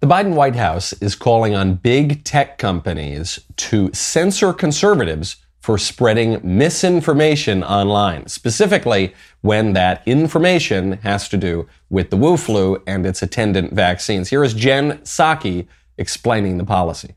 The Biden White House is calling on big tech companies to censor conservatives for spreading misinformation online, specifically when that information has to do with the Wu flu and its attendant vaccines. Here is Jen Psaki explaining the policy.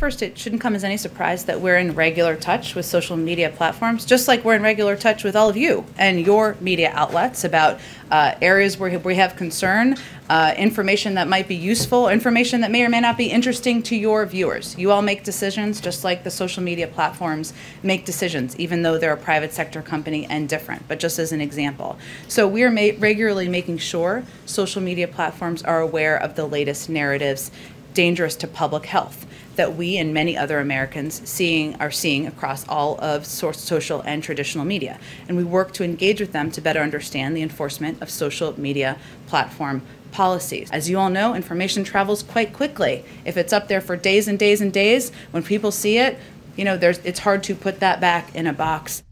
First, it shouldn't come as any surprise that we're in regular touch with social media platforms, just like we're in regular touch with all of you and your media outlets about uh, areas where we have concern, uh, information that might be useful, information that may or may not be interesting to your viewers. You all make decisions just like the social media platforms make decisions, even though they're a private sector company and different, but just as an example. So we're ma- regularly making sure social media platforms are aware of the latest narratives dangerous to public health that we and many other Americans seeing are seeing across all of social and traditional media. And we work to engage with them to better understand the enforcement of social media platform policies. As you all know, information travels quite quickly. If it's up there for days and days and days, when people see it, you know, there's it's hard to put that back in a box.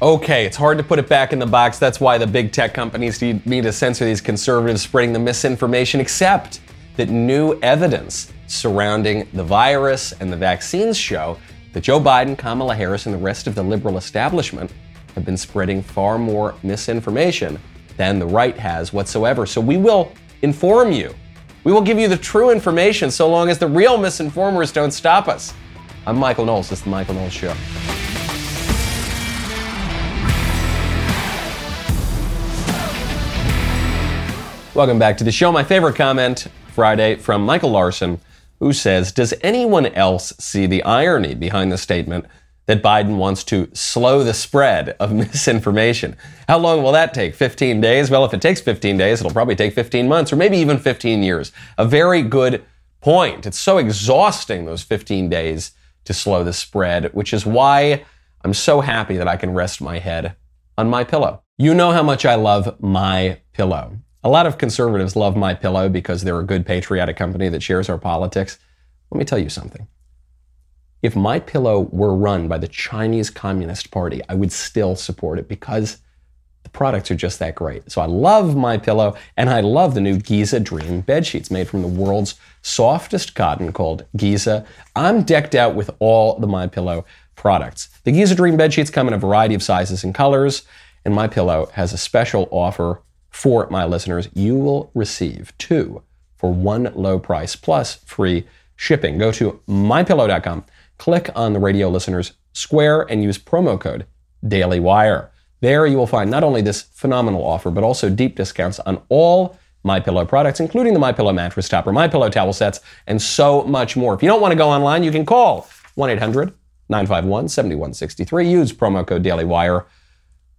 Okay, it's hard to put it back in the box. That's why the big tech companies need to censor these conservatives spreading the misinformation, except that new evidence surrounding the virus and the vaccines show that Joe Biden, Kamala Harris, and the rest of the liberal establishment have been spreading far more misinformation than the right has whatsoever. So we will inform you. We will give you the true information so long as the real misinformers don't stop us. I'm Michael Knowles. This is the Michael Knowles Show. Welcome back to the show. My favorite comment Friday from Michael Larson who says, Does anyone else see the irony behind the statement that Biden wants to slow the spread of misinformation? How long will that take? 15 days? Well, if it takes 15 days, it'll probably take 15 months or maybe even 15 years. A very good point. It's so exhausting, those 15 days to slow the spread, which is why I'm so happy that I can rest my head on my pillow. You know how much I love my pillow. A lot of conservatives love My Pillow because they're a good patriotic company that shares our politics. Let me tell you something. If My Pillow were run by the Chinese Communist Party, I would still support it because the products are just that great. So I love My Pillow and I love the new Giza Dream bed sheets made from the world's softest cotton called Giza. I'm decked out with all the My Pillow products. The Giza Dream bed sheets come in a variety of sizes and colors, and My Pillow has a special offer for my listeners, you will receive two for one low price plus free shipping. Go to mypillow.com, click on the radio listeners square, and use promo code DailyWire. There you will find not only this phenomenal offer, but also deep discounts on all my Pillow products, including the My Pillow mattress topper, My Pillow towel sets, and so much more. If you don't want to go online, you can call 1 800 951 7163. Use promo code DailyWire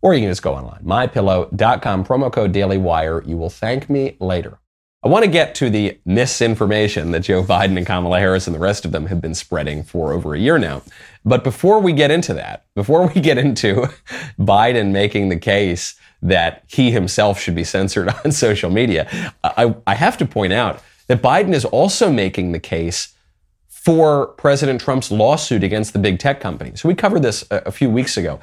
or you can just go online, mypillow.com, promo code dailywire. You will thank me later. I want to get to the misinformation that Joe Biden and Kamala Harris and the rest of them have been spreading for over a year now. But before we get into that, before we get into Biden making the case that he himself should be censored on social media, I, I have to point out that Biden is also making the case for President Trump's lawsuit against the big tech companies. So we covered this a, a few weeks ago.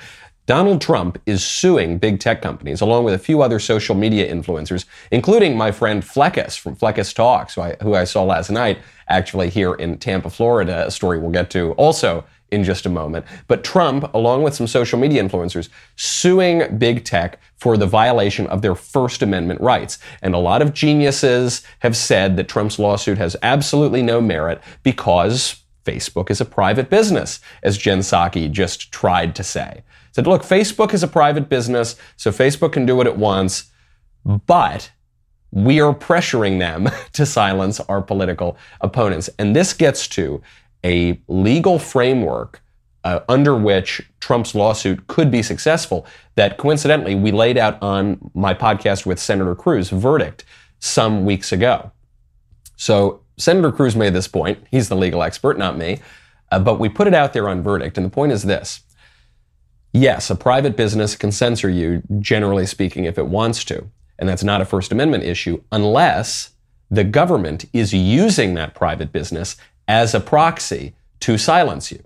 Donald Trump is suing big tech companies along with a few other social media influencers, including my friend Fleccas from Fleccas Talks, who I, who I saw last night actually here in Tampa, Florida, a story we'll get to also in just a moment. But Trump, along with some social media influencers, suing big tech for the violation of their First Amendment rights. And a lot of geniuses have said that Trump's lawsuit has absolutely no merit because Facebook is a private business, as Jen Psaki just tried to say said, look, Facebook is a private business, so Facebook can do what it wants, but we are pressuring them to silence our political opponents. And this gets to a legal framework uh, under which Trump's lawsuit could be successful that coincidentally we laid out on my podcast with Senator Cruz, Verdict, some weeks ago. So Senator Cruz made this point. He's the legal expert, not me. Uh, but we put it out there on Verdict. And the point is this Yes, a private business can censor you, generally speaking, if it wants to. And that's not a First Amendment issue unless the government is using that private business as a proxy to silence you.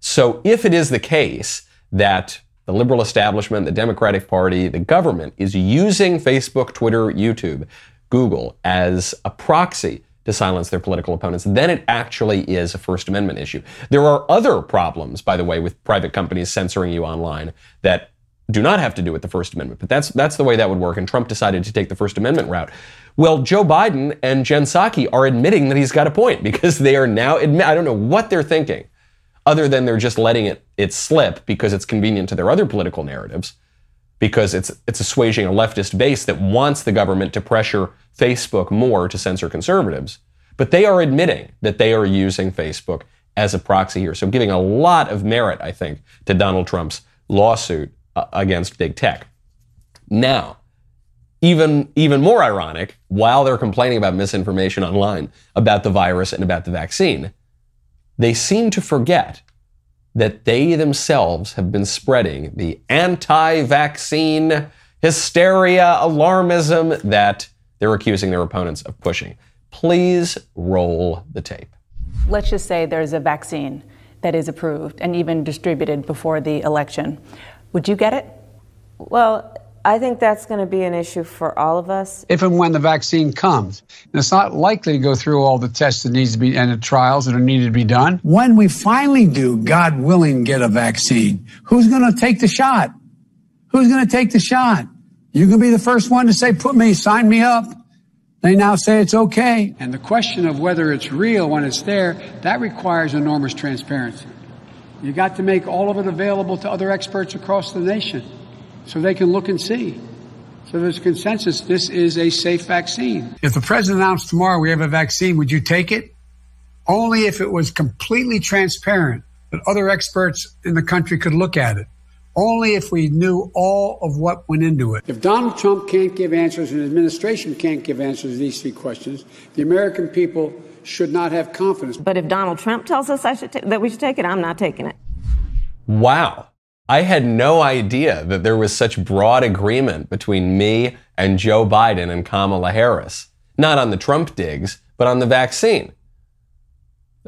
So if it is the case that the liberal establishment, the Democratic Party, the government is using Facebook, Twitter, YouTube Google as a proxy to silence their political opponents, then it actually is a First Amendment issue. There are other problems, by the way, with private companies censoring you online that do not have to do with the First Amendment, but that's that's the way that would work. And Trump decided to take the First Amendment route. Well, Joe Biden and Jen Psaki are admitting that he's got a point because they are now admit. I don't know what they're thinking, other than they're just letting it it slip because it's convenient to their other political narratives, because it's it's assuaging a leftist base that wants the government to pressure Facebook more to censor conservatives. But they are admitting that they are using Facebook as a proxy here. So giving a lot of merit, I think, to Donald Trump's lawsuit uh, against big tech. Now, even even more ironic, while they're complaining about misinformation online about the virus and about the vaccine, they seem to forget that they themselves have been spreading the anti-vaccine hysteria, alarmism that they're accusing their opponents of pushing. Please roll the tape. Let's just say there's a vaccine that is approved and even distributed before the election. Would you get it? Well, I think that's going to be an issue for all of us. If and when the vaccine comes. And it's not likely to go through all the tests that needs to be and the trials that are needed to be done. When we finally do, God willing, get a vaccine, who's going to take the shot? Who's going to take the shot? You can be the first one to say, put me, sign me up. They now say it's okay. And the question of whether it's real when it's there, that requires enormous transparency. You got to make all of it available to other experts across the nation so they can look and see. So there's consensus this is a safe vaccine. If the president announced tomorrow we have a vaccine, would you take it? Only if it was completely transparent that other experts in the country could look at it. Only if we knew all of what went into it. If Donald Trump can't give answers and administration can't give answers to these three questions, the American people should not have confidence. But if Donald Trump tells us that we should take it, I'm not taking it. Wow. I had no idea that there was such broad agreement between me and Joe Biden and Kamala Harris. Not on the Trump digs, but on the vaccine.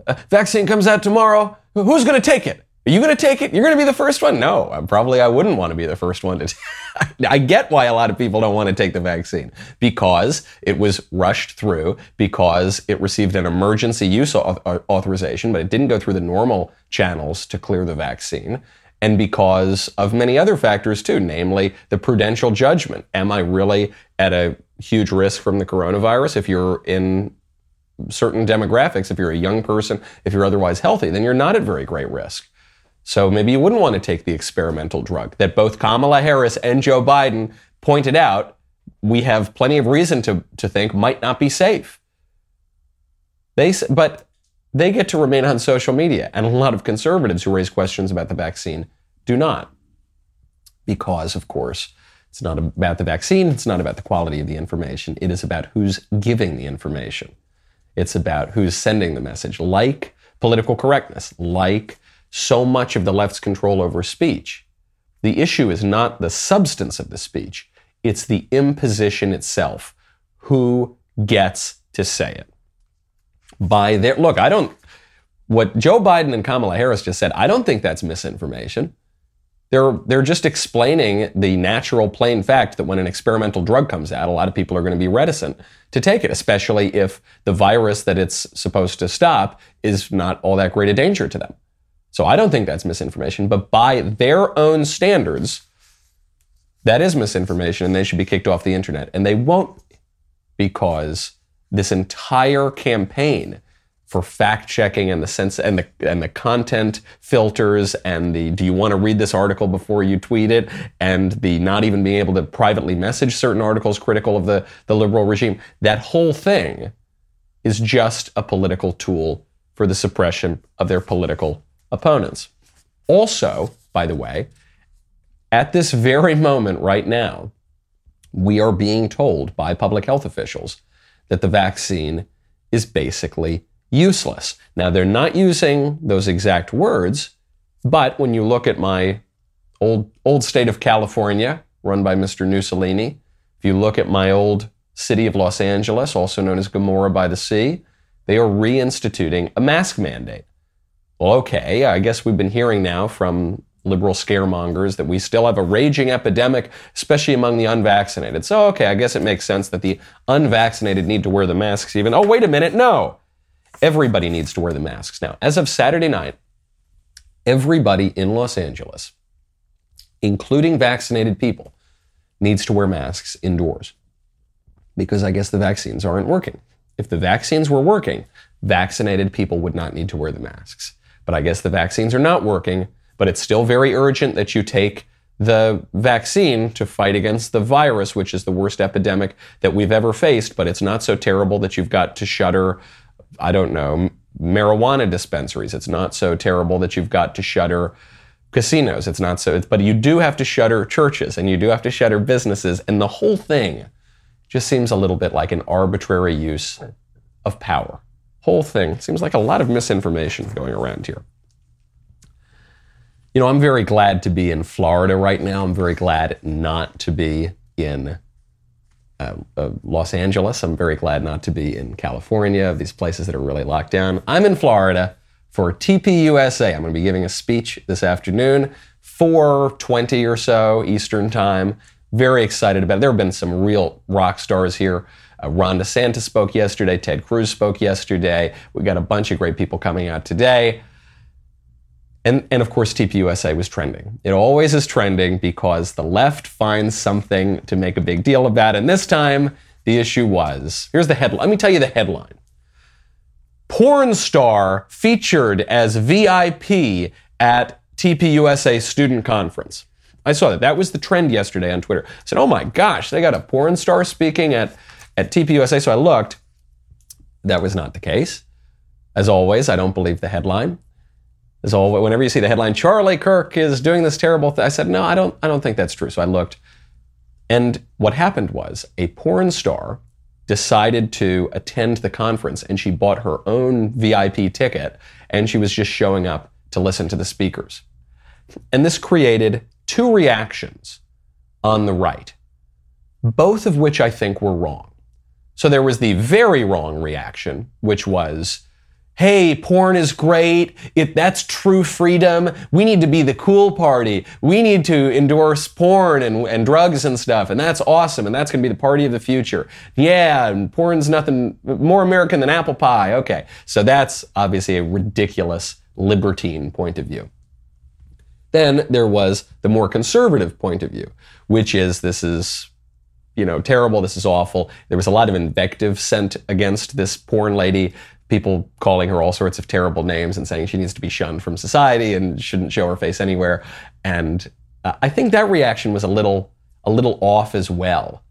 Uh, vaccine comes out tomorrow. Who's going to take it? Are you going to take it? You're going to be the first one? No, probably I wouldn't want to be the first one to. T- I get why a lot of people don't want to take the vaccine because it was rushed through, because it received an emergency use authorization, but it didn't go through the normal channels to clear the vaccine, and because of many other factors too, namely the prudential judgment. Am I really at a huge risk from the coronavirus? If you're in certain demographics, if you're a young person, if you're otherwise healthy, then you're not at very great risk. So maybe you wouldn't want to take the experimental drug that both Kamala Harris and Joe Biden pointed out we have plenty of reason to, to think might not be safe. They, but they get to remain on social media, and a lot of conservatives who raise questions about the vaccine do not. Because, of course, it's not about the vaccine, it's not about the quality of the information, it is about who's giving the information. It's about who's sending the message, like political correctness, like so much of the left's control over speech. The issue is not the substance of the speech, it's the imposition itself. Who gets to say it? By their look, I don't what Joe Biden and Kamala Harris just said, I don't think that's misinformation. They're, they're just explaining the natural, plain fact that when an experimental drug comes out, a lot of people are going to be reticent to take it, especially if the virus that it's supposed to stop is not all that great a danger to them. So I don't think that's misinformation, but by their own standards, that is misinformation and they should be kicked off the internet. And they won't because this entire campaign for fact checking and the sense and the and the content filters and the do you want to read this article before you tweet it and the not even being able to privately message certain articles critical of the, the liberal regime that whole thing is just a political tool for the suppression of their political opponents. Also, by the way, at this very moment right now, we are being told by public health officials that the vaccine is basically useless. Now, they're not using those exact words, but when you look at my old, old state of California, run by Mr. Mussolini, if you look at my old city of Los Angeles, also known as Gomorrah by the Sea, they are reinstituting a mask mandate. Well, okay, I guess we've been hearing now from liberal scaremongers that we still have a raging epidemic, especially among the unvaccinated. So, okay, I guess it makes sense that the unvaccinated need to wear the masks even. Oh, wait a minute, no. Everybody needs to wear the masks. Now, as of Saturday night, everybody in Los Angeles, including vaccinated people, needs to wear masks indoors because I guess the vaccines aren't working. If the vaccines were working, vaccinated people would not need to wear the masks. But I guess the vaccines are not working, but it's still very urgent that you take the vaccine to fight against the virus, which is the worst epidemic that we've ever faced. But it's not so terrible that you've got to shutter, I don't know, marijuana dispensaries. It's not so terrible that you've got to shutter casinos. It's not so, but you do have to shutter churches and you do have to shutter businesses. And the whole thing just seems a little bit like an arbitrary use of power. Whole thing seems like a lot of misinformation going around here. You know, I'm very glad to be in Florida right now. I'm very glad not to be in uh, uh, Los Angeles. I'm very glad not to be in California, these places that are really locked down. I'm in Florida for TPUSA. I'm going to be giving a speech this afternoon, 4:20 or so Eastern Time. Very excited about it. There have been some real rock stars here. Uh, Ron DeSantis spoke yesterday. Ted Cruz spoke yesterday. We've got a bunch of great people coming out today. And, and of course, TPUSA was trending. It always is trending because the left finds something to make a big deal about. And this time, the issue was here's the headline. Let me tell you the headline Porn star featured as VIP at TPUSA student conference. I saw that. That was the trend yesterday on Twitter. I said, oh my gosh, they got a porn star speaking at, at TPUSA. So I looked. That was not the case. As always, I don't believe the headline. As always, whenever you see the headline, Charlie Kirk is doing this terrible thing, I said, no, I don't, I don't think that's true. So I looked. And what happened was a porn star decided to attend the conference and she bought her own VIP ticket and she was just showing up to listen to the speakers. And this created two reactions on the right, both of which I think were wrong. So there was the very wrong reaction, which was, hey, porn is great. It, that's true freedom. We need to be the cool party. We need to endorse porn and, and drugs and stuff. And that's awesome. And that's going to be the party of the future. Yeah, and porn's nothing more American than apple pie. Okay. So that's obviously a ridiculous libertine point of view. Then there was the more conservative point of view, which is this is you know, terrible, this is awful. There was a lot of invective sent against this porn lady people calling her all sorts of terrible names and saying she needs to be shunned from society and shouldn't show her face anywhere. And uh, I think that reaction was a little a little off as well.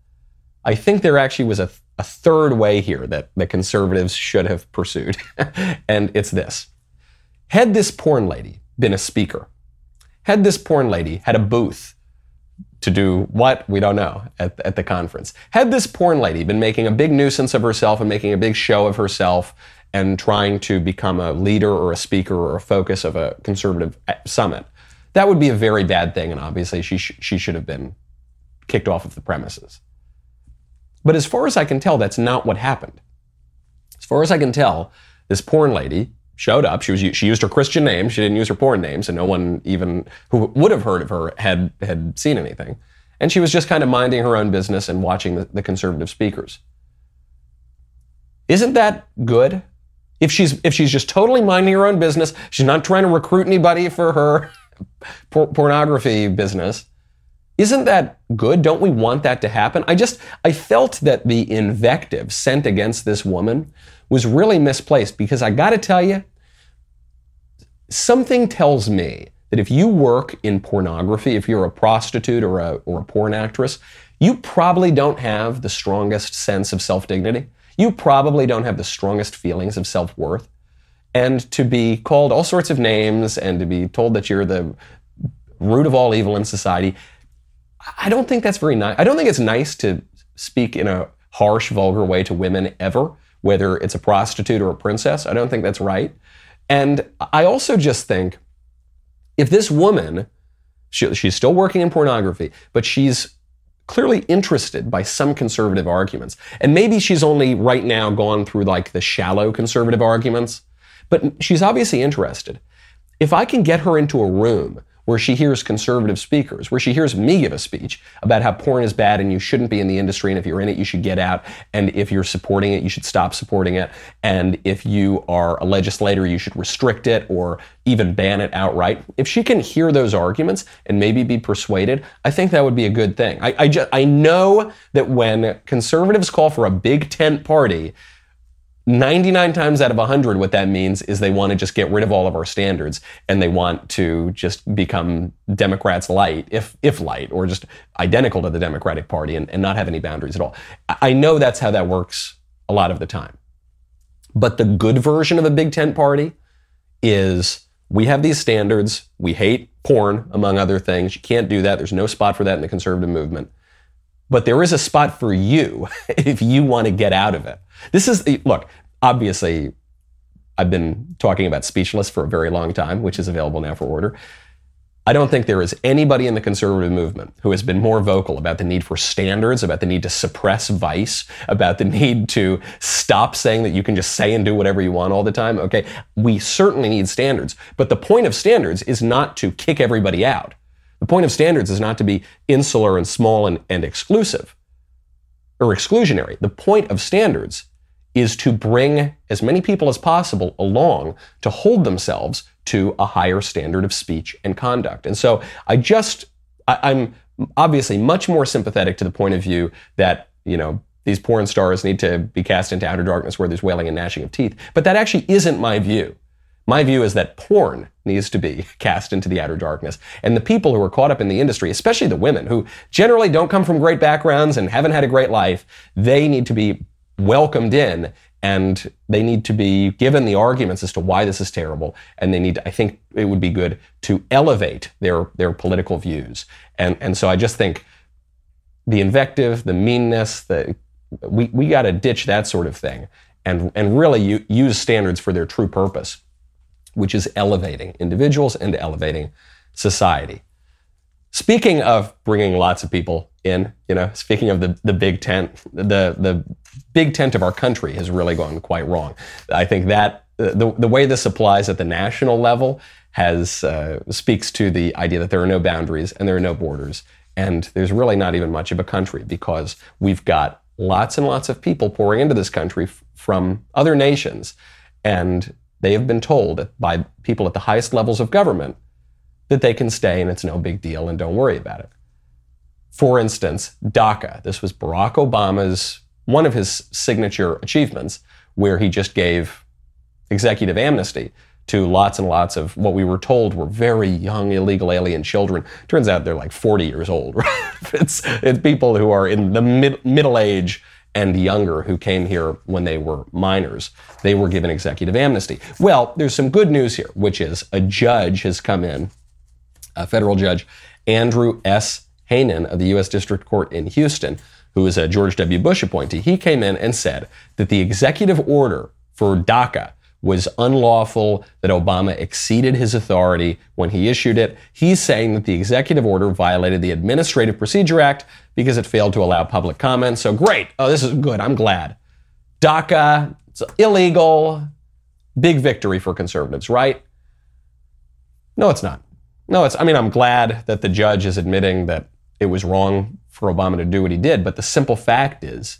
I think there actually was a, a third way here that the conservatives should have pursued, and it's this: had this porn lady been a speaker, had this porn lady had a booth to do what? We don't know at, at the conference. Had this porn lady been making a big nuisance of herself and making a big show of herself and trying to become a leader or a speaker or a focus of a conservative summit, that would be a very bad thing. And obviously, she, sh- she should have been kicked off of the premises. But as far as I can tell, that's not what happened. As far as I can tell, this porn lady showed up. She was she used her Christian name. She didn't use her porn name, so no one even who would have heard of her had had seen anything. And she was just kind of minding her own business and watching the, the conservative speakers. Isn't that good? If she's if she's just totally minding her own business, she's not trying to recruit anybody for her por- pornography business. Isn't that good? Don't we want that to happen? I just I felt that the invective sent against this woman was really misplaced because I got to tell you something tells me that if you work in pornography, if you're a prostitute or a, or a porn actress, you probably don't have the strongest sense of self dignity you probably don't have the strongest feelings of self worth. And to be called all sorts of names and to be told that you're the root of all evil in society, I don't think that's very nice. I don't think it's nice to speak in a harsh, vulgar way to women ever, whether it's a prostitute or a princess. I don't think that's right. And I also just think if this woman, she, she's still working in pornography, but she's clearly interested by some conservative arguments. And maybe she's only right now gone through like the shallow conservative arguments, but she's obviously interested. If I can get her into a room where she hears conservative speakers, where she hears me give a speech about how porn is bad and you shouldn't be in the industry, and if you're in it, you should get out, and if you're supporting it, you should stop supporting it, and if you are a legislator, you should restrict it or even ban it outright. If she can hear those arguments and maybe be persuaded, I think that would be a good thing. I, I, just, I know that when conservatives call for a big tent party, 99 times out of 100, what that means is they want to just get rid of all of our standards and they want to just become Democrats light, if, if light, or just identical to the Democratic Party and, and not have any boundaries at all. I know that's how that works a lot of the time. But the good version of a big tent party is we have these standards. We hate porn, among other things. You can't do that. There's no spot for that in the conservative movement. But there is a spot for you if you want to get out of it. This is, look, obviously, I've been talking about speechless for a very long time, which is available now for order. I don't think there is anybody in the conservative movement who has been more vocal about the need for standards, about the need to suppress vice, about the need to stop saying that you can just say and do whatever you want all the time. Okay, we certainly need standards, but the point of standards is not to kick everybody out. The point of standards is not to be insular and small and, and exclusive or exclusionary. The point of standards is to bring as many people as possible along to hold themselves to a higher standard of speech and conduct. And so I just, I, am obviously much more sympathetic to the point of view that, you know, these porn stars need to be cast into outer darkness where there's wailing and gnashing of teeth. But that actually isn't my view. My view is that porn needs to be cast into the outer darkness. And the people who are caught up in the industry, especially the women who generally don't come from great backgrounds and haven't had a great life, they need to be welcomed in and they need to be given the arguments as to why this is terrible. And they need, to, I think it would be good to elevate their, their political views. And, and so I just think the invective, the meanness, the, we, we got to ditch that sort of thing and, and really use standards for their true purpose which is elevating individuals and elevating society. Speaking of bringing lots of people in, you know, speaking of the, the big tent, the, the big tent of our country has really gone quite wrong. I think that the, the way this applies at the national level has uh, speaks to the idea that there are no boundaries and there are no borders. And there's really not even much of a country because we've got lots and lots of people pouring into this country f- from other nations. And they have been told by people at the highest levels of government that they can stay and it's no big deal and don't worry about it. For instance, DACA. This was Barack Obama's one of his signature achievements, where he just gave executive amnesty to lots and lots of what we were told were very young illegal alien children. Turns out they're like 40 years old. Right? it's, it's people who are in the mid, middle age and younger who came here when they were minors. They were given executive amnesty. Well, there's some good news here, which is a judge has come in, a federal judge, Andrew S. Hanen of the U.S. District Court in Houston, who is a George W. Bush appointee. He came in and said that the executive order for DACA was unlawful, that Obama exceeded his authority when he issued it. He's saying that the executive order violated the Administrative Procedure Act because it failed to allow public comment. So great. Oh, this is good. I'm glad. DACA, it's illegal. Big victory for conservatives, right? No, it's not. No, it's, I mean, I'm glad that the judge is admitting that it was wrong for Obama to do what he did, but the simple fact is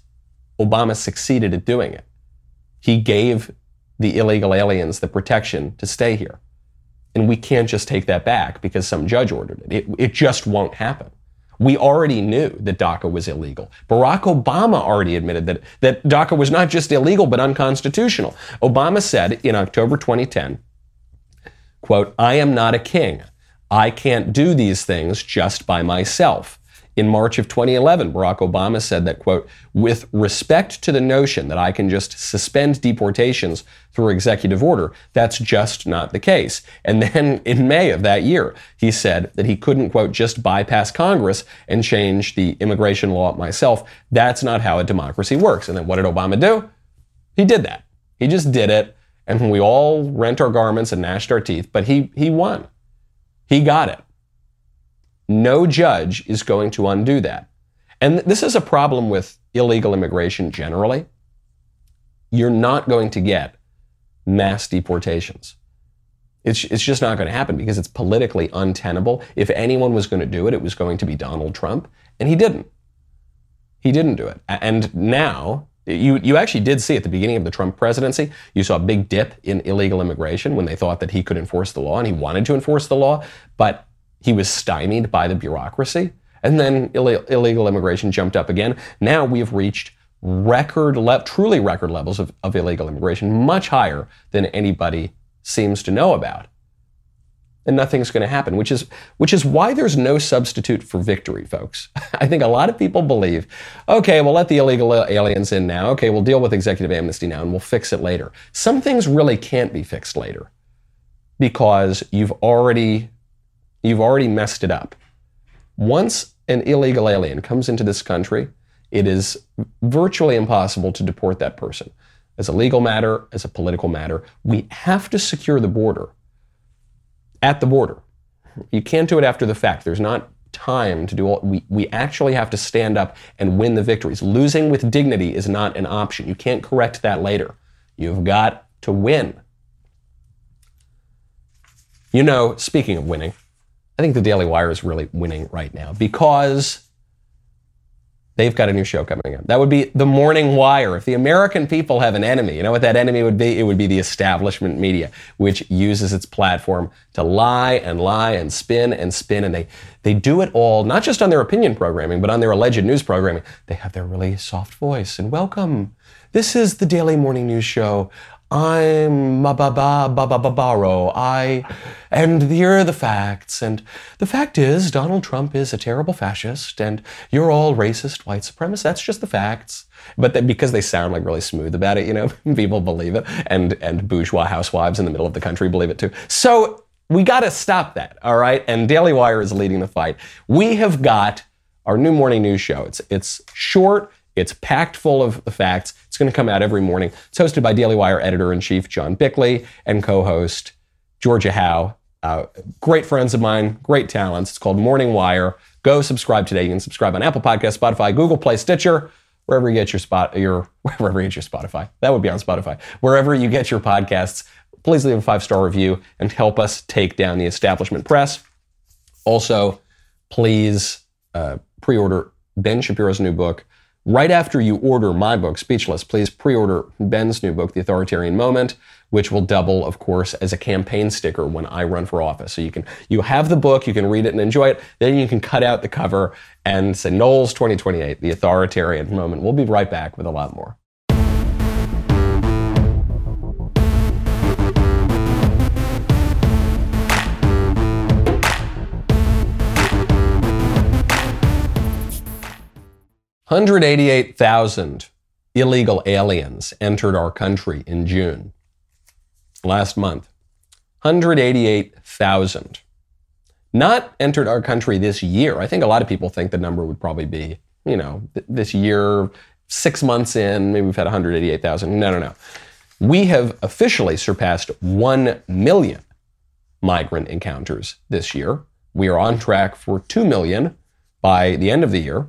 Obama succeeded at doing it. He gave the illegal aliens the protection to stay here. And we can't just take that back because some judge ordered it. It, it just won't happen. We already knew that DACA was illegal. Barack Obama already admitted that, that DACA was not just illegal, but unconstitutional. Obama said in October 2010, quote, I am not a king. I can't do these things just by myself. In March of 2011, Barack Obama said that, quote, with respect to the notion that I can just suspend deportations through executive order, that's just not the case. And then in May of that year, he said that he couldn't, quote, just bypass Congress and change the immigration law myself. That's not how a democracy works. And then what did Obama do? He did that. He just did it. And we all rent our garments and gnashed our teeth, but he, he won. He got it. No judge is going to undo that. And this is a problem with illegal immigration generally. You're not going to get mass deportations. It's, it's just not going to happen because it's politically untenable. If anyone was going to do it, it was going to be Donald Trump, and he didn't. He didn't do it. And now, you, you actually did see at the beginning of the Trump presidency, you saw a big dip in illegal immigration when they thought that he could enforce the law and he wanted to enforce the law, but he was stymied by the bureaucracy. And then Ill- illegal immigration jumped up again. Now we have reached record, le- truly record levels of, of illegal immigration, much higher than anybody seems to know about. And nothing's going to happen, which is which is why there's no substitute for victory, folks. I think a lot of people believe, okay, we'll let the illegal aliens in now. Okay, we'll deal with executive amnesty now, and we'll fix it later. Some things really can't be fixed later because you've already you've already messed it up. Once an illegal alien comes into this country, it is virtually impossible to deport that person. As a legal matter, as a political matter, we have to secure the border at the border. You can't do it after the fact. There's not time to do all we, we actually have to stand up and win the victories. Losing with dignity is not an option. You can't correct that later. You've got to win. You know, speaking of winning, I think the Daily Wire is really winning right now because they've got a new show coming up. That would be The Morning Wire. If the American people have an enemy, you know what that enemy would be? It would be the establishment media, which uses its platform to lie and lie and spin and spin. And they, they do it all, not just on their opinion programming, but on their alleged news programming. They have their really soft voice and welcome. This is the Daily Morning News Show. I'm ba ba ba ba ba ba baro. I, and here are the facts. And the fact is, Donald Trump is a terrible fascist, and you're all racist white supremacists. That's just the facts. But then because they sound like really smooth about it, you know, people believe it, and and bourgeois housewives in the middle of the country believe it too. So we got to stop that, all right? And Daily Wire is leading the fight. We have got our new morning news show. It's it's short. It's packed full of the facts. It's going to come out every morning. It's hosted by Daily Wire editor in chief John Bickley and co host Georgia Howe. Uh, great friends of mine, great talents. It's called Morning Wire. Go subscribe today. You can subscribe on Apple Podcast, Spotify, Google Play, Stitcher, wherever you get your spot, your wherever you get your Spotify. That would be on Spotify. Wherever you get your podcasts, please leave a five star review and help us take down the establishment press. Also, please uh, pre-order Ben Shapiro's new book, Right after you order my book, Speechless, please pre order Ben's new book, The Authoritarian Moment, which will double, of course, as a campaign sticker when I run for office. So you can you have the book, you can read it and enjoy it, then you can cut out the cover and say Knowles 2028, The Authoritarian Moment. We'll be right back with a lot more. Hundred eighty-eight thousand illegal aliens entered our country in June last month. 188,000. Not entered our country this year. I think a lot of people think the number would probably be, you know, th- this year, six months in, maybe we've had 188,000. No, no, no. We have officially surpassed 1 million migrant encounters this year. We are on track for 2 million by the end of the year.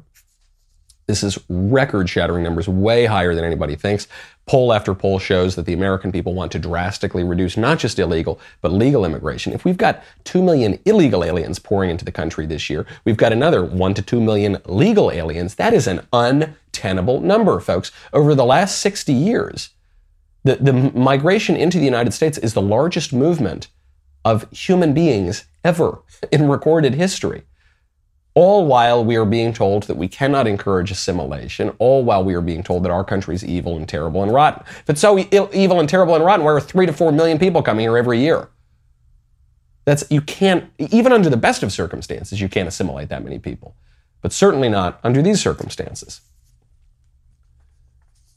This is record shattering numbers, way higher than anybody thinks. Poll after poll shows that the American people want to drastically reduce not just illegal, but legal immigration. If we've got 2 million illegal aliens pouring into the country this year, we've got another 1 to 2 million legal aliens. That is an untenable number, folks. Over the last 60 years, the, the migration into the United States is the largest movement of human beings ever in recorded history all while we are being told that we cannot encourage assimilation, all while we are being told that our country is evil and terrible and rotten. If it's so Ill, evil and terrible and rotten, why are three to four million people coming here every year? That's you can't even under the best of circumstances, you can't assimilate that many people, but certainly not under these circumstances.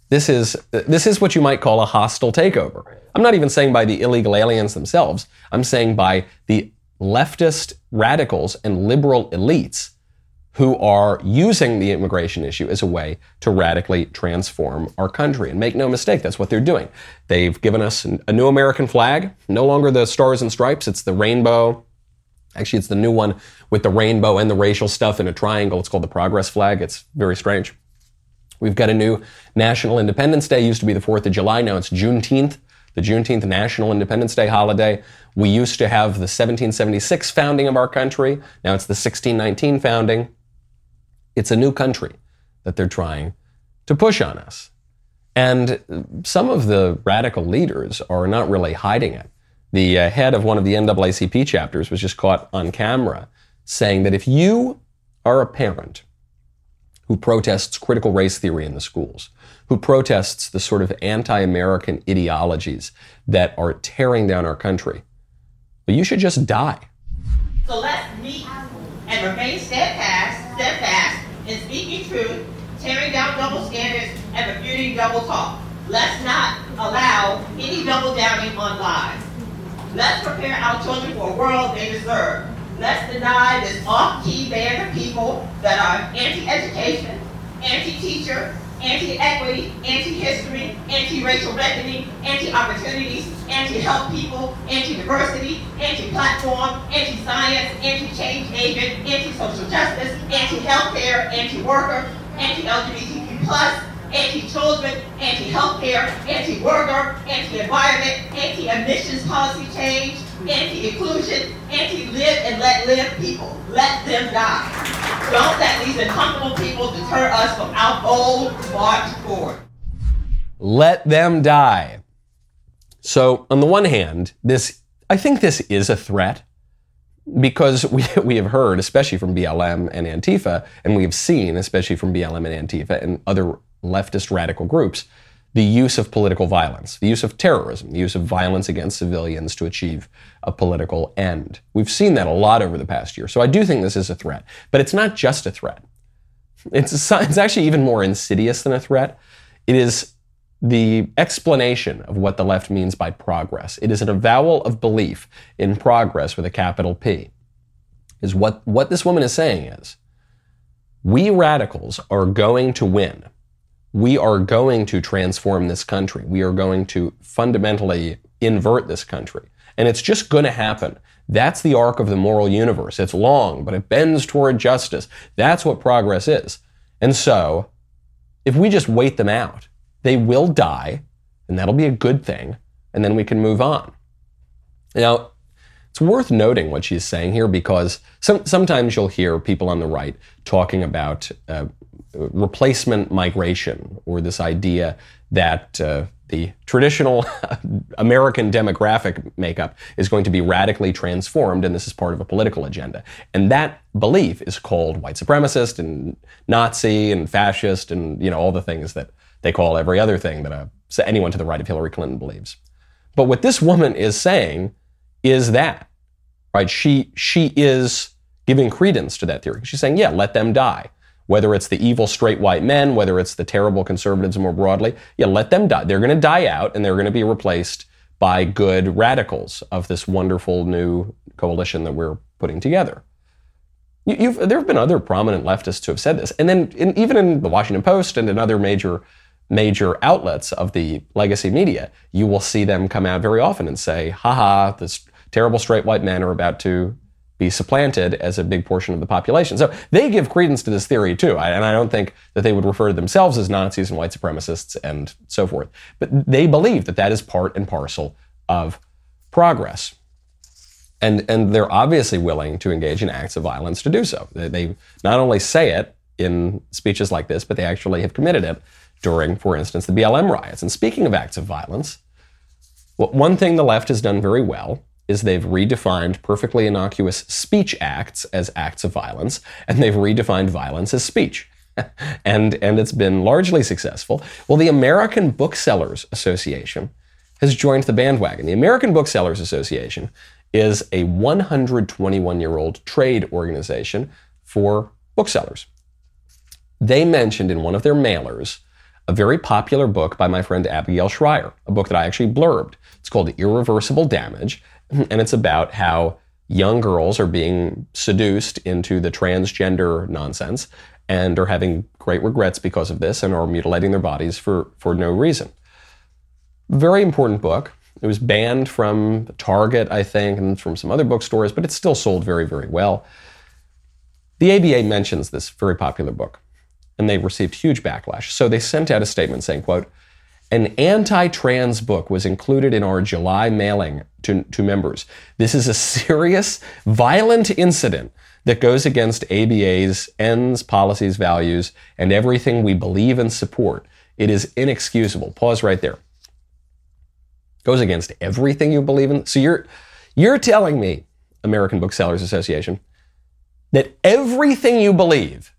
This is this is what you might call a hostile takeover. I'm not even saying by the illegal aliens themselves. I'm saying by the leftist radicals and liberal elites who are using the immigration issue as a way to radically transform our country. And make no mistake, that's what they're doing. They've given us a new American flag, no longer the stars and stripes, it's the rainbow. Actually, it's the new one with the rainbow and the racial stuff in a triangle. It's called the progress flag. It's very strange. We've got a new National Independence Day. It used to be the 4th of July. Now it's Juneteenth. the Juneteenth National Independence Day holiday. We used to have the 1776 founding of our country. Now it's the 1619 founding. It's a new country that they're trying to push on us. And some of the radical leaders are not really hiding it. The uh, head of one of the NAACP chapters was just caught on camera saying that if you are a parent who protests critical race theory in the schools, who protests the sort of anti American ideologies that are tearing down our country, well, you should just die. So let's meet and remain steadfast, steadfast in speaking truth, tearing down double standards, and refuting double talk. Let's not allow any double downing on lies. Let's prepare our children for a world they deserve. Let's deny this off-key band of people that are anti-education, anti-teacher, anti-equity, anti-history, anti-racial reckoning, anti-opportunities, anti-help people, anti-diversity, anti-platform, anti-science, anti-change agent, anti-social justice, anti-healthcare, anti-worker, anti-LGBTQ+, anti-children, anti-healthcare, anti-worker, anti-environment, anti-emissions policy change, anti-inclusion, anti-live and let live people. Let them die. Don't let these uncomfortable people deter us from our bold march forward. Let them die. So, on the one hand, this I think this is a threat because we, we have heard, especially from BLM and Antifa, and we have seen, especially from BLM and Antifa and other leftist radical groups, the use of political violence, the use of terrorism, the use of violence against civilians to achieve a political end. We've seen that a lot over the past year. So I do think this is a threat. But it's not just a threat. It's, it's actually even more insidious than a threat. It is the explanation of what the left means by progress. It is an avowal of belief in progress with a capital P. Is what, what this woman is saying is we radicals are going to win we are going to transform this country. We are going to fundamentally invert this country. And it's just going to happen. That's the arc of the moral universe. It's long, but it bends toward justice. That's what progress is. And so, if we just wait them out, they will die, and that'll be a good thing, and then we can move on. Now, it's worth noting what she's saying here because some, sometimes you'll hear people on the right talking about uh, replacement migration or this idea that uh, the traditional American demographic makeup is going to be radically transformed, and this is part of a political agenda. And that belief is called white supremacist and Nazi and fascist and you know all the things that they call every other thing that uh, anyone to the right of Hillary Clinton believes. But what this woman is saying is that, right? She she is giving credence to that theory. She's saying, yeah, let them die whether it's the evil straight white men, whether it's the terrible conservatives more broadly, yeah, let them die. They're going to die out and they're going to be replaced by good radicals of this wonderful new coalition that we're putting together. There have been other prominent leftists who have said this, and then in, even in the Washington Post and in other major major outlets of the legacy media, you will see them come out very often and say, "Haha, this terrible straight white men are about to be supplanted as a big portion of the population. So they give credence to this theory too. and I don't think that they would refer to themselves as Nazis and white supremacists and so forth. But they believe that that is part and parcel of progress. And, and they're obviously willing to engage in acts of violence to do so. They, they not only say it in speeches like this, but they actually have committed it during, for instance, the BLM riots. And speaking of acts of violence, well, one thing the left has done very well is they've redefined perfectly innocuous speech acts as acts of violence, and they've redefined violence as speech. and, and it's been largely successful. Well, the American Booksellers Association has joined the bandwagon. The American Booksellers Association is a 121 year old trade organization for booksellers. They mentioned in one of their mailers a very popular book by my friend Abigail Shrier, a book that I actually blurbed. It's called Irreversible Damage, and it's about how young girls are being seduced into the transgender nonsense and are having great regrets because of this and are mutilating their bodies for, for no reason. Very important book. It was banned from Target, I think, and from some other bookstores, but it's still sold very, very well. The ABA mentions this very popular book, and they received huge backlash. So they sent out a statement saying, quote, An anti trans book was included in our July mailing to, to members. This is a serious, violent incident that goes against ABA's ends, policies, values, and everything we believe and support. It is inexcusable. Pause right there. Goes against everything you believe in. So you're you're telling me, American Booksellers Association, that everything you believe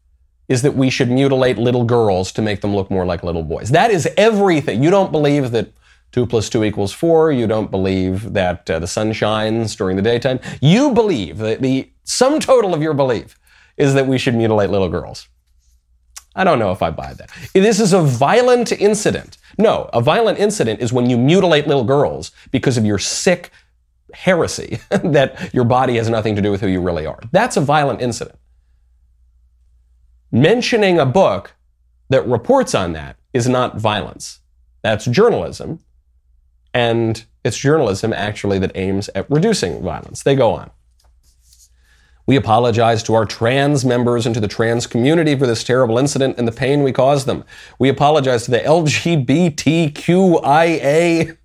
is that we should mutilate little girls to make them look more like little boys. That is everything. You don't believe that 2 plus 2 equals 4. You don't believe that uh, the sun shines during the daytime. You believe that the sum total of your belief is that we should mutilate little girls. I don't know if I buy that. This is a violent incident. No, a violent incident is when you mutilate little girls because of your sick heresy that your body has nothing to do with who you really are. That's a violent incident. Mentioning a book that reports on that is not violence. That's journalism. And it's journalism actually that aims at reducing violence. They go on. We apologize to our trans members and to the trans community for this terrible incident and the pain we caused them. We apologize to the LGBTQIA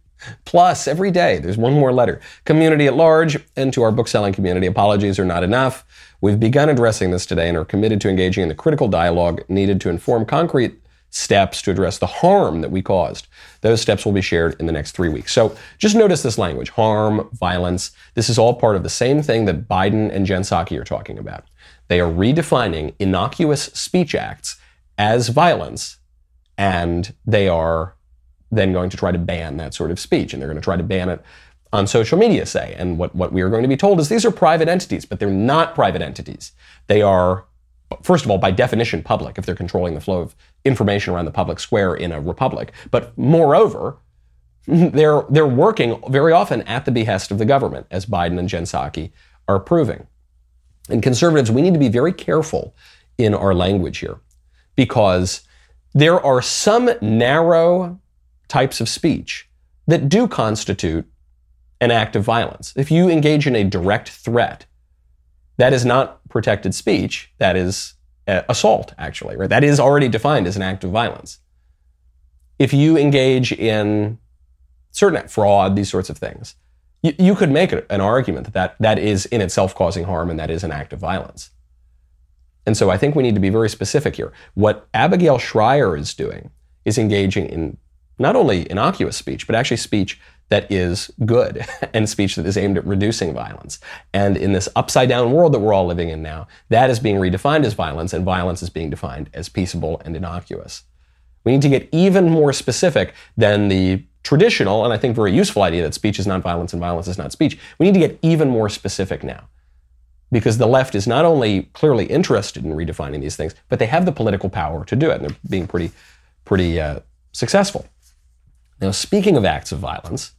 plus every day. There's one more letter. Community at large and to our bookselling community. Apologies are not enough. We've begun addressing this today and are committed to engaging in the critical dialogue needed to inform concrete steps to address the harm that we caused. Those steps will be shared in the next three weeks. So just notice this language harm, violence. This is all part of the same thing that Biden and Jen Psaki are talking about. They are redefining innocuous speech acts as violence, and they are then going to try to ban that sort of speech. And they're going to try to ban it on social media, say. And what, what we are going to be told is these are private entities, but they're not private entities. They are first of all, by definition, public if they're controlling the flow of information around the public square in a republic. But moreover, they're, they're working very often at the behest of the government, as Biden and Jen Psaki are proving. And conservatives, we need to be very careful in our language here because there are some narrow types of speech that do constitute an act of violence. If you engage in a direct threat, that is not protected speech. That is uh, assault, actually, right? That is already defined as an act of violence. If you engage in certain fraud, these sorts of things, you, you could make an argument that, that that is in itself causing harm and that is an act of violence. And so I think we need to be very specific here. What Abigail Shrier is doing is engaging in not only innocuous speech, but actually speech that is good and speech that is aimed at reducing violence. And in this upside down world that we're all living in now, that is being redefined as violence, and violence is being defined as peaceable and innocuous. We need to get even more specific than the traditional, and I think very useful idea that speech is not violence and violence is not speech. We need to get even more specific now. Because the left is not only clearly interested in redefining these things, but they have the political power to do it, and they're being pretty, pretty uh, successful. Now, speaking of acts of violence,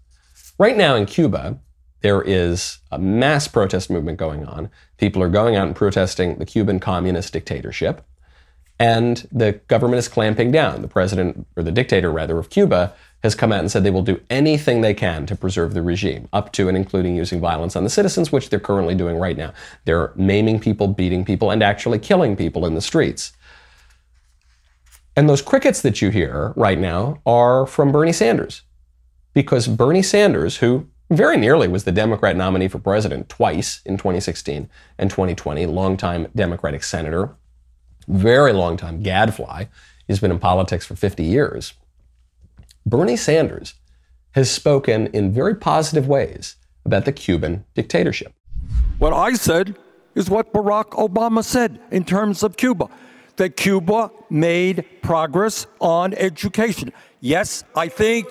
Right now in Cuba, there is a mass protest movement going on. People are going out and protesting the Cuban communist dictatorship. And the government is clamping down. The president, or the dictator rather, of Cuba has come out and said they will do anything they can to preserve the regime, up to and including using violence on the citizens, which they're currently doing right now. They're maiming people, beating people, and actually killing people in the streets. And those crickets that you hear right now are from Bernie Sanders because Bernie Sanders, who very nearly was the Democrat nominee for president twice in 2016 and 2020, longtime Democratic senator, very long time gadfly. He's been in politics for 50 years. Bernie Sanders has spoken in very positive ways about the Cuban dictatorship. What I said is what Barack Obama said in terms of Cuba that Cuba made progress on education. Yes, I think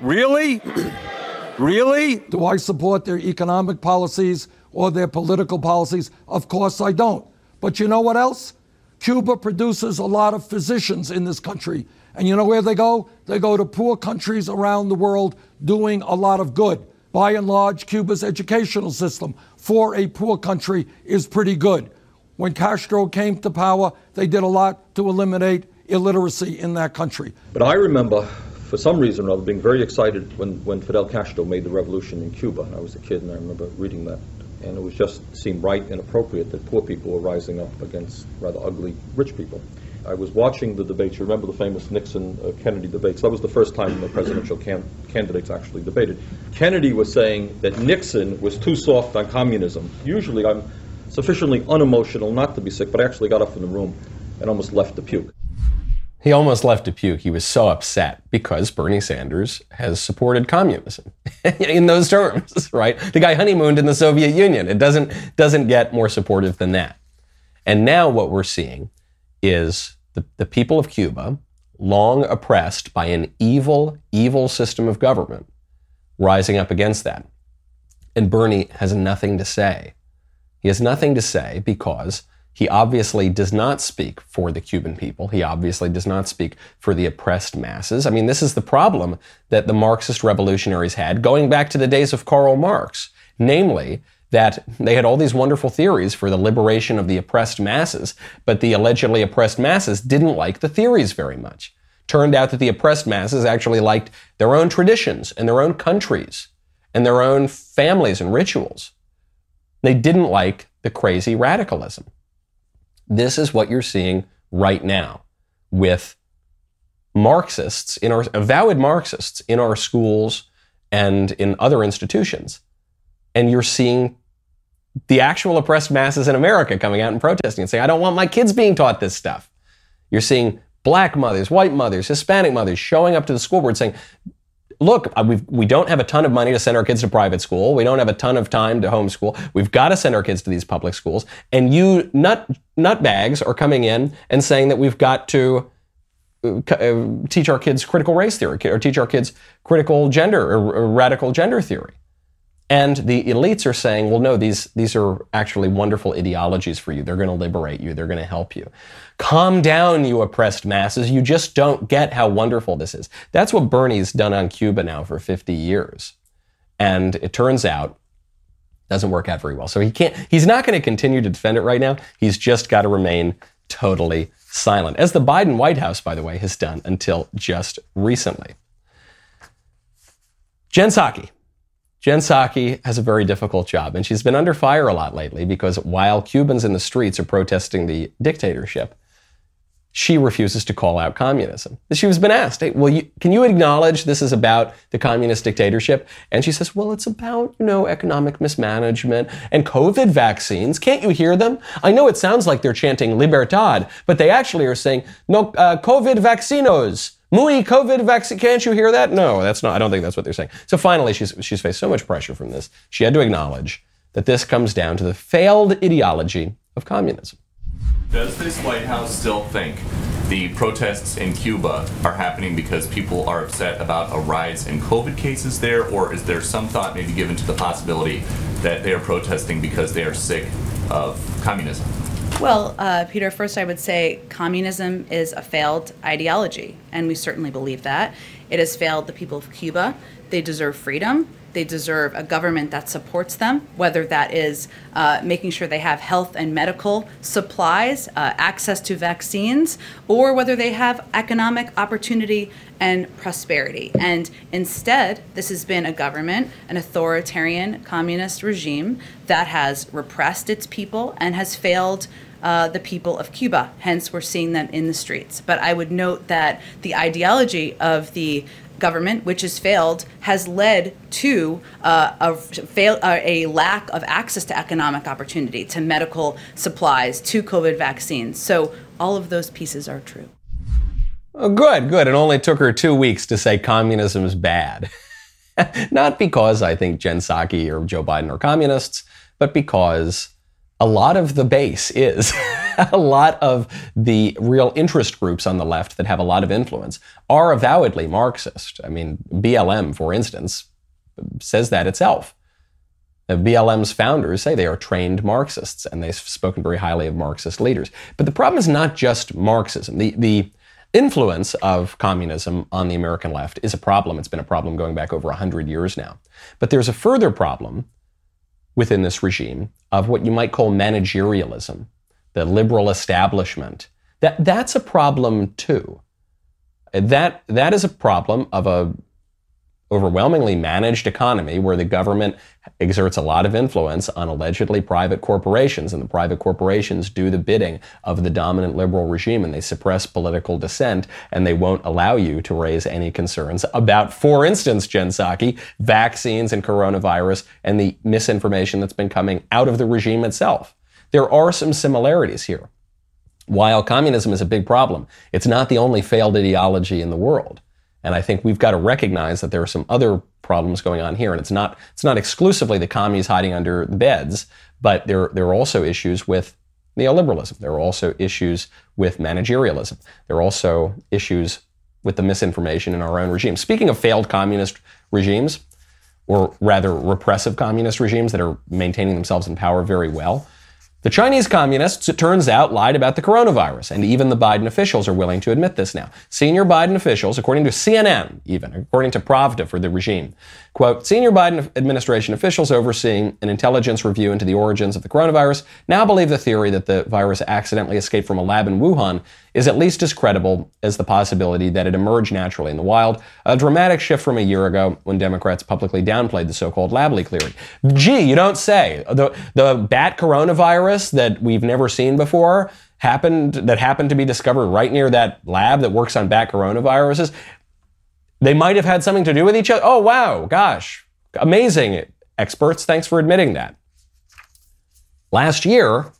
Really? really? Do I support their economic policies or their political policies? Of course I don't. But you know what else? Cuba produces a lot of physicians in this country. And you know where they go? They go to poor countries around the world doing a lot of good. By and large, Cuba's educational system for a poor country is pretty good. When Castro came to power, they did a lot to eliminate illiteracy in that country. But I remember for some reason or other, being very excited when, when Fidel Castro made the revolution in Cuba. And I was a kid and I remember reading that. And it was just seemed right and appropriate that poor people were rising up against rather ugly rich people. I was watching the debates. You remember the famous Nixon uh, Kennedy debates? That was the first time the presidential can- candidates actually debated. Kennedy was saying that Nixon was too soft on communism. Usually, I'm sufficiently unemotional not to be sick, but I actually got up in the room and almost left to puke. He almost left to puke. He was so upset because Bernie Sanders has supported communism in those terms, right? The guy honeymooned in the Soviet Union. It doesn't doesn't get more supportive than that. And now what we're seeing is the, the people of Cuba, long oppressed by an evil, evil system of government, rising up against that. And Bernie has nothing to say. He has nothing to say because he obviously does not speak for the Cuban people. He obviously does not speak for the oppressed masses. I mean, this is the problem that the Marxist revolutionaries had going back to the days of Karl Marx, namely, that they had all these wonderful theories for the liberation of the oppressed masses, but the allegedly oppressed masses didn't like the theories very much. Turned out that the oppressed masses actually liked their own traditions and their own countries and their own families and rituals. They didn't like the crazy radicalism. This is what you're seeing right now with Marxists in our avowed Marxists in our schools and in other institutions. And you're seeing the actual oppressed masses in America coming out and protesting and saying, I don't want my kids being taught this stuff. You're seeing black mothers, white mothers, Hispanic mothers showing up to the school board saying, look, uh, we we don't have a ton of money to send our kids to private school. We don't have a ton of time to homeschool. We've got to send our kids to these public schools. And you nut nutbags are coming in and saying that we've got to uh, uh, teach our kids critical race theory or teach our kids critical gender or radical gender theory. And the elites are saying, well, no, these, these are actually wonderful ideologies for you. They're going to liberate you. They're going to help you. Calm down, you oppressed masses. You just don't get how wonderful this is. That's what Bernie's done on Cuba now for 50 years. And it turns out doesn't work out very well. So he can't, he's not going to continue to defend it right now. He's just got to remain totally silent, as the Biden White House, by the way, has done until just recently. Jen Psaki Jen Psaki has a very difficult job, and she's been under fire a lot lately because while Cubans in the streets are protesting the dictatorship, she refuses to call out communism. She has been asked, hey, well, you, can you acknowledge this is about the communist dictatorship? And she says, well, it's about, you know, economic mismanagement and COVID vaccines. Can't you hear them? I know it sounds like they're chanting libertad, but they actually are saying, no, uh, COVID vaccinos. Muy COVID vaccine. Can't you hear that? No, that's not. I don't think that's what they're saying. So finally, she's, she's faced so much pressure from this. She had to acknowledge that this comes down to the failed ideology of communism. Does this White House still think the protests in Cuba are happening because people are upset about a rise in COVID cases there, or is there some thought maybe given to the possibility that they are protesting because they are sick of communism? Well, uh, Peter, first I would say communism is a failed ideology, and we certainly believe that. It has failed the people of Cuba. They deserve freedom. They deserve a government that supports them, whether that is uh, making sure they have health and medical supplies, uh, access to vaccines, or whether they have economic opportunity and prosperity. And instead, this has been a government, an authoritarian communist regime that has repressed its people and has failed uh, the people of Cuba. Hence, we're seeing them in the streets. But I would note that the ideology of the government, which has failed, has led to uh, a, fail, uh, a lack of access to economic opportunity, to medical supplies, to COVID vaccines. So all of those pieces are true. Oh, good, good. It only took her two weeks to say communism is bad. Not because I think Jen Psaki or Joe Biden are communists, but because a lot of the base is. a lot of the real interest groups on the left that have a lot of influence are avowedly Marxist. I mean, BLM, for instance, says that itself. Uh, BLM's founders say they are trained Marxists, and they've spoken very highly of Marxist leaders. But the problem is not just Marxism. The, the influence of communism on the American left is a problem. It's been a problem going back over 100 years now. But there's a further problem within this regime of what you might call managerialism, the liberal establishment. That, that's a problem too. That, that is a problem of a, overwhelmingly managed economy where the government exerts a lot of influence on allegedly private corporations, and the private corporations do the bidding of the dominant liberal regime, and they suppress political dissent, and they won't allow you to raise any concerns about, for instance, Jen Psaki, vaccines and coronavirus, and the misinformation that's been coming out of the regime itself. There are some similarities here. While communism is a big problem, it's not the only failed ideology in the world. And I think we've got to recognize that there are some other problems going on here. And it's not, it's not exclusively the commies hiding under the beds, but there, there are also issues with neoliberalism. There are also issues with managerialism. There are also issues with the misinformation in our own regime. Speaking of failed communist regimes, or rather repressive communist regimes that are maintaining themselves in power very well, the Chinese communists, it turns out, lied about the coronavirus, and even the Biden officials are willing to admit this now. Senior Biden officials, according to CNN, even, according to Pravda for the regime, quote, senior Biden administration officials overseeing an intelligence review into the origins of the coronavirus now believe the theory that the virus accidentally escaped from a lab in Wuhan is at least as credible as the possibility that it emerged naturally in the wild, a dramatic shift from a year ago when Democrats publicly downplayed the so-called lab leak theory. Gee, you don't say. The, the bat coronavirus that we've never seen before happened that happened to be discovered right near that lab that works on bat coronaviruses. They might have had something to do with each other. Oh wow, gosh. Amazing. Experts, thanks for admitting that. Last year,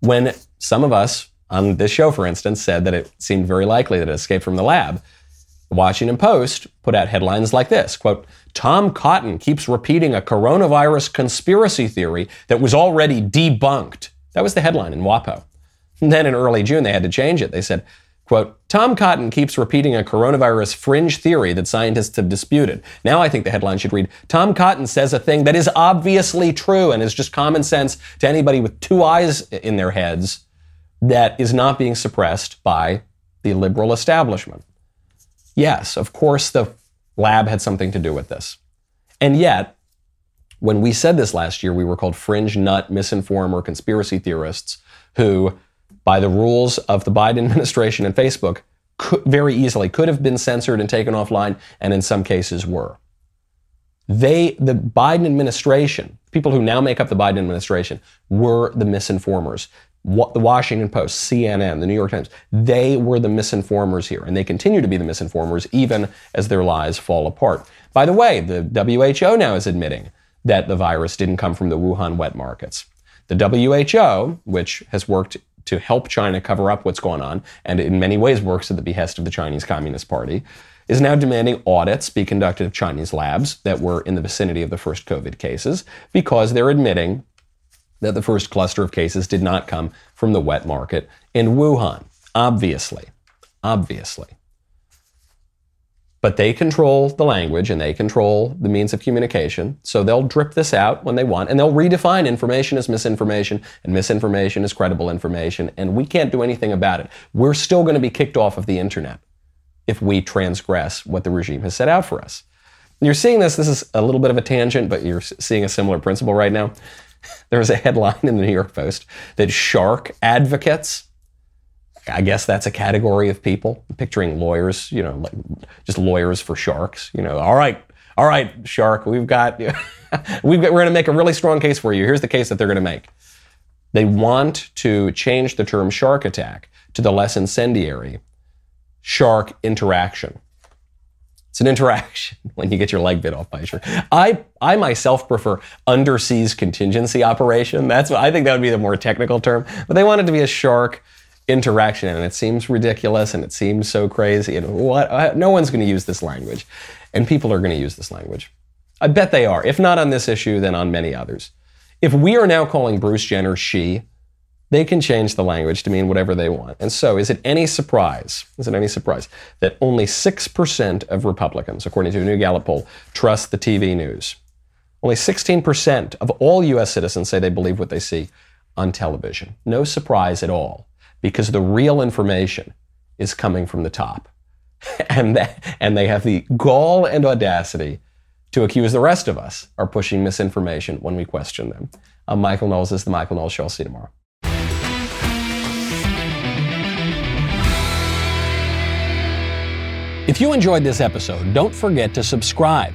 when some of us on this show, for instance, said that it seemed very likely that it escaped from the lab. The Washington Post put out headlines like this quote, Tom Cotton keeps repeating a coronavirus conspiracy theory that was already debunked. That was the headline in WAPO. And then in early June, they had to change it. They said, quote, Tom Cotton keeps repeating a coronavirus fringe theory that scientists have disputed. Now I think the headline should read, Tom Cotton says a thing that is obviously true and is just common sense to anybody with two eyes in their heads that is not being suppressed by the liberal establishment. Yes, of course, the lab had something to do with this. And yet, when we said this last year, we were called fringe nut, misinformer, conspiracy theorists who, by the rules of the Biden administration and Facebook, could, very easily could have been censored and taken offline, and in some cases were. They, the Biden administration, people who now make up the Biden administration, were the misinformers What, the Washington Post, CNN, the New York Times, they were the misinformers here, and they continue to be the misinformers even as their lies fall apart. By the way, the WHO now is admitting that the virus didn't come from the Wuhan wet markets. The WHO, which has worked to help China cover up what's going on, and in many ways works at the behest of the Chinese Communist Party, is now demanding audits be conducted of Chinese labs that were in the vicinity of the first COVID cases because they're admitting that the first cluster of cases did not come from the wet market in Wuhan. Obviously. Obviously. But they control the language and they control the means of communication. So they'll drip this out when they want and they'll redefine information as misinformation and misinformation as credible information. And we can't do anything about it. We're still going to be kicked off of the internet if we transgress what the regime has set out for us. You're seeing this, this is a little bit of a tangent, but you're seeing a similar principle right now. There was a headline in the New York Post that shark advocates, I guess that's a category of people, picturing lawyers, you know, like just lawyers for sharks, you know, all right, all right, shark, we've got, we've got, we're going to make a really strong case for you. Here's the case that they're going to make. They want to change the term shark attack to the less incendiary shark interaction. It's an interaction when you get your leg bit off by a shark. I, I myself prefer underseas contingency operation. That's what I think that would be the more technical term. But they want it to be a shark interaction, and it seems ridiculous and it seems so crazy. And what? Uh, no one's going to use this language, and people are going to use this language. I bet they are. If not on this issue, then on many others. If we are now calling Bruce Jenner she, they can change the language to mean whatever they want. And so, is it any surprise? Is it any surprise that only 6% of Republicans, according to a new Gallup poll, trust the TV news? Only 16% of all US citizens say they believe what they see on television. No surprise at all, because the real information is coming from the top. and, that, and they have the gall and audacity to accuse the rest of us are pushing misinformation when we question them. I'm Michael Knowles. This is The Michael Knowles Show. I'll see you tomorrow. If you enjoyed this episode, don't forget to subscribe.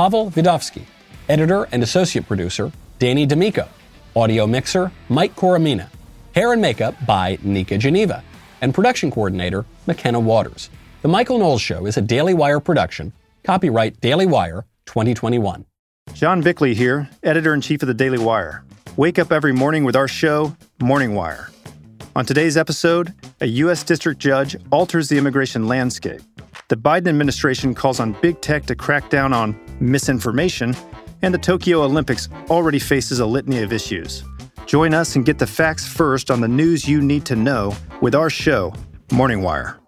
Pavel Vidovsky. Editor and associate producer, Danny D'Amico. Audio mixer, Mike Coromina. Hair and makeup by Nika Geneva. And production coordinator, McKenna Waters. The Michael Knowles Show is a Daily Wire production. Copyright Daily Wire 2021. John Bickley here, editor in chief of the Daily Wire. Wake up every morning with our show, Morning Wire. On today's episode, a U.S. district judge alters the immigration landscape. The Biden administration calls on big tech to crack down on misinformation, and the Tokyo Olympics already faces a litany of issues. Join us and get the facts first on the news you need to know with our show, Morning Wire.